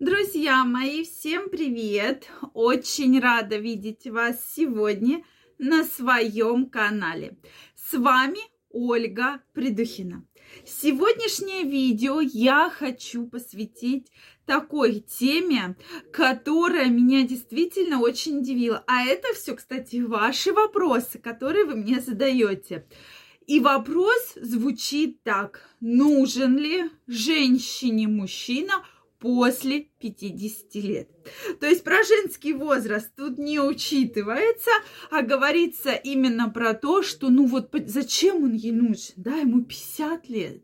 Друзья мои, всем привет! Очень рада видеть вас сегодня на своем канале. С вами Ольга Придухина. Сегодняшнее видео я хочу посвятить такой теме, которая меня действительно очень удивила. А это все, кстати, ваши вопросы, которые вы мне задаете. И вопрос звучит так. Нужен ли женщине мужчина после 50 лет. То есть про женский возраст тут не учитывается, а говорится именно про то, что ну вот зачем он ей нужен, да, ему 50 лет.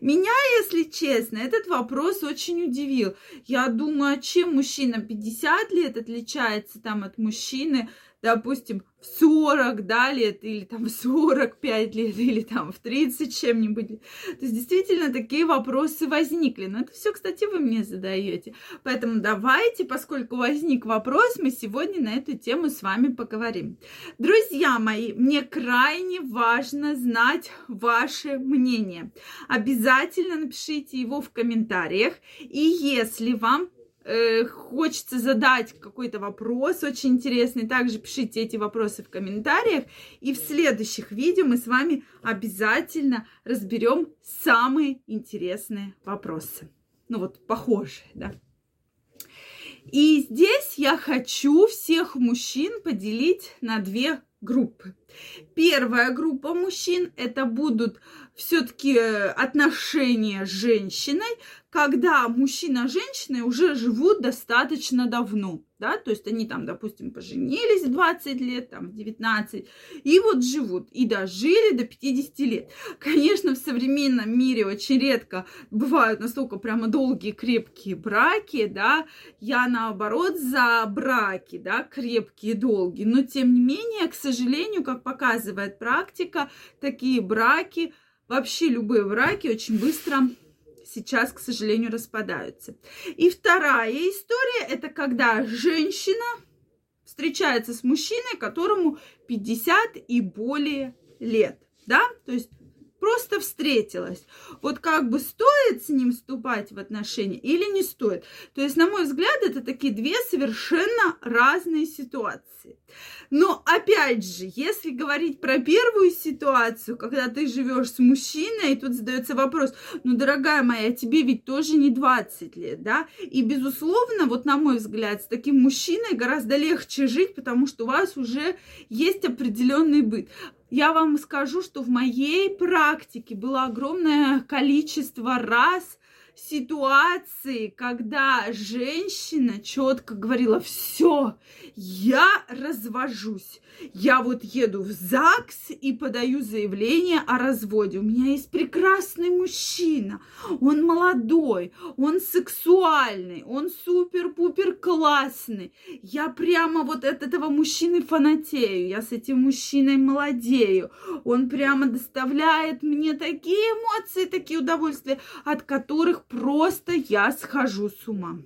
Меня, если честно, этот вопрос очень удивил. Я думаю, а чем мужчина 50 лет отличается там от мужчины допустим, в 40 да, лет, или там в 45 лет, или там в 30 чем-нибудь. То есть действительно такие вопросы возникли. Но это все, кстати, вы мне задаете. Поэтому давайте, поскольку возник вопрос, мы сегодня на эту тему с вами поговорим. Друзья мои, мне крайне важно знать ваше мнение. Обязательно напишите его в комментариях. И если вам э, хочется задать какой-то вопрос очень интересный, также пишите эти вопросы в комментариях. И в следующих видео мы с вами обязательно разберем самые интересные вопросы. Ну вот, похожие, да. И здесь я хочу всех мужчин поделить на две группы. Первая группа мужчин это будут все-таки отношения с женщиной, когда мужчина с женщиной уже живут достаточно давно, да, то есть они там, допустим, поженились в 20 лет, там, в 19, и вот живут, и дожили до 50 лет. Конечно, в современном мире очень редко бывают настолько прямо долгие, крепкие браки, да, я наоборот за браки, да, крепкие, долгие, но тем не менее, к сожалению, как показывает практика, такие браки, вообще любые браки очень быстро сейчас, к сожалению, распадаются. И вторая история – это когда женщина встречается с мужчиной, которому 50 и более лет. Да? То есть просто встретилась. Вот как бы стоит с ним вступать в отношения или не стоит. То есть, на мой взгляд, это такие две совершенно разные ситуации. Но опять же, если говорить про первую ситуацию, когда ты живешь с мужчиной, и тут задается вопрос, ну, дорогая моя, тебе ведь тоже не 20 лет, да? И, безусловно, вот на мой взгляд, с таким мужчиной гораздо легче жить, потому что у вас уже есть определенный быт я вам скажу, что в моей практике было огромное количество раз, ситуации, когда женщина четко говорила, все, я развожусь. Я вот еду в ЗАГС и подаю заявление о разводе. У меня есть прекрасный мужчина. Он молодой, он сексуальный, он супер-пупер классный. Я прямо вот от этого мужчины фанатею. Я с этим мужчиной молодею. Он прямо доставляет мне такие эмоции, такие удовольствия, от которых просто я схожу с ума.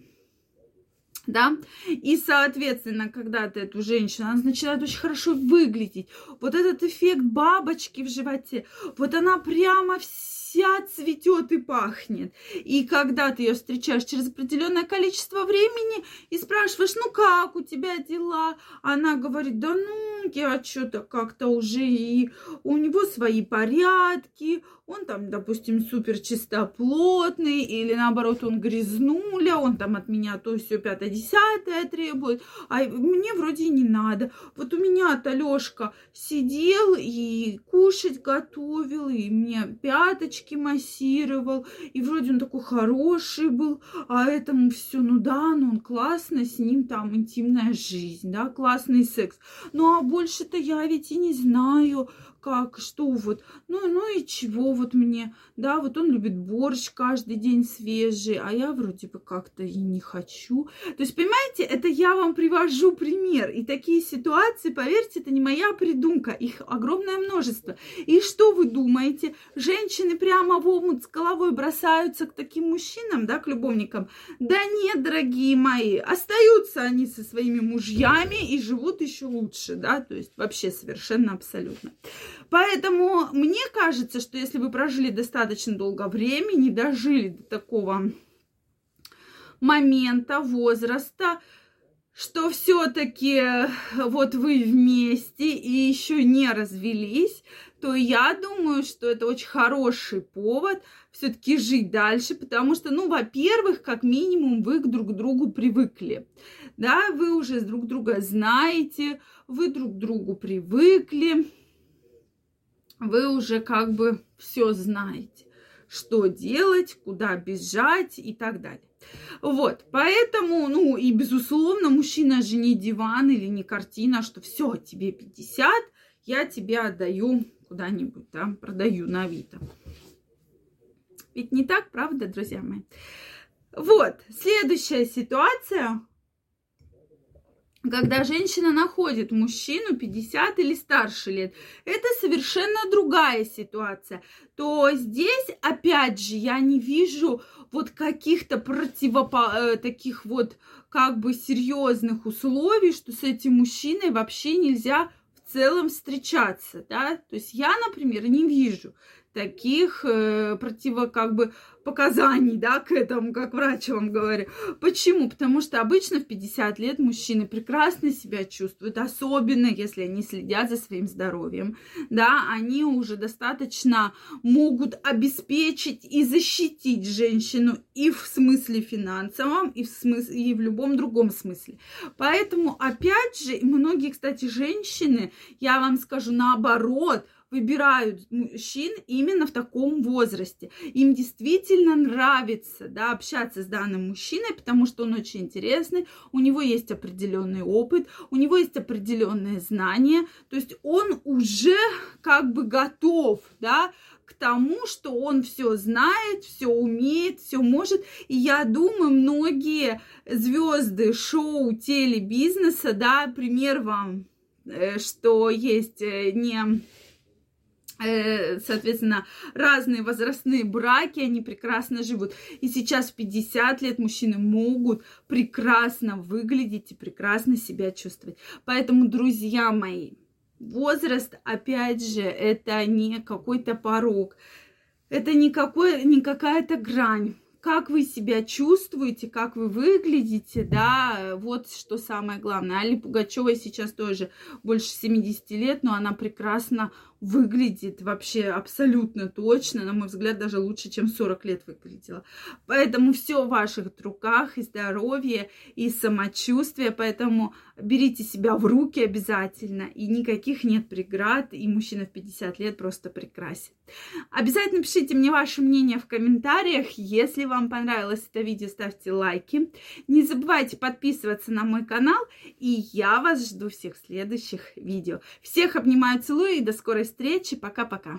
Да, и, соответственно, когда ты эту женщину, она начинает очень хорошо выглядеть, вот этот эффект бабочки в животе, вот она прямо вся цветет и пахнет. И когда ты ее встречаешь через определенное количество времени и спрашиваешь, ну как у тебя дела, она говорит, да ну, я что-то как-то уже и у него свои порядки, он там, допустим, супер чистоплотный, или наоборот, он грязнуля, он там от меня то все пятое, десятое требует, а мне вроде не надо. Вот у меня-то сидел и кушать готовил, и мне пяточки массировал, и вроде он такой хороший был, а этому все, ну да, ну он классно, с ним там интимная жизнь, да, классный секс. Ну а больше-то я ведь и не знаю, как, что вот, ну, ну и чего вот мне, да, вот он любит борщ каждый день свежий, а я вроде бы как-то и не хочу. То есть, понимаете, это я вам привожу пример, и такие ситуации, поверьте, это не моя придумка, их огромное множество. И что вы думаете, женщины прямо в омут с головой бросаются к таким мужчинам, да, к любовникам? Да нет, дорогие мои, остаются они со своими мужьями и живут еще лучше, да, то есть вообще совершенно абсолютно. Поэтому мне кажется, что если вы прожили достаточно долго времени, дожили до такого момента, возраста, что все-таки вот вы вместе и еще не развелись, то я думаю, что это очень хороший повод все-таки жить дальше, потому что, ну, во-первых, как минимум вы друг к другу привыкли, да, вы уже друг друга знаете, вы друг другу привыкли, вы уже как бы все знаете, что делать, куда бежать и так далее. Вот, поэтому, ну и безусловно, мужчина же не диван или не картина, что все, тебе 50, я тебе отдаю куда-нибудь, да, продаю на Авито. Ведь не так, правда, друзья мои? Вот, следующая ситуация, когда женщина находит мужчину 50 или старше лет, это совершенно другая ситуация. То здесь, опять же, я не вижу вот каких-то противопо... Э, таких вот как бы серьезных условий, что с этим мужчиной вообще нельзя в целом встречаться, да, то есть я, например, не вижу таких э, противо как бы показаний, да, к этому, как врач вам говорю. Почему? Потому что обычно в 50 лет мужчины прекрасно себя чувствуют, особенно если они следят за своим здоровьем, да, они уже достаточно могут обеспечить и защитить женщину и в смысле финансовом, и в смысле, и в любом другом смысле. Поэтому, опять же, многие, кстати, женщины, я вам скажу наоборот, выбирают мужчин именно в таком возрасте. Им действительно нравится да, общаться с данным мужчиной, потому что он очень интересный, у него есть определенный опыт, у него есть определенные знания, то есть он уже как бы готов, да, к тому, что он все знает, все умеет, все может. И я думаю, многие звезды шоу, телебизнеса, да, пример вам, э, что есть э, не соответственно, разные возрастные браки, они прекрасно живут. И сейчас в 50 лет мужчины могут прекрасно выглядеть и прекрасно себя чувствовать. Поэтому, друзья мои, возраст, опять же, это не какой-то порог, это не, какой, не какая-то грань как вы себя чувствуете, как вы выглядите, да, вот что самое главное. Али Пугачева сейчас тоже больше 70 лет, но она прекрасно выглядит вообще абсолютно точно, на мой взгляд, даже лучше, чем 40 лет выглядела. Поэтому все в ваших руках, и здоровье, и самочувствие, поэтому берите себя в руки обязательно, и никаких нет преград, и мужчина в 50 лет просто прекрасен. Обязательно пишите мне ваше мнение в комментариях, если вам понравилось это видео, ставьте лайки. Не забывайте подписываться на мой канал, и я вас жду всех в следующих видео. Всех обнимаю, целую, и до скорой встречи встречи. Пока-пока.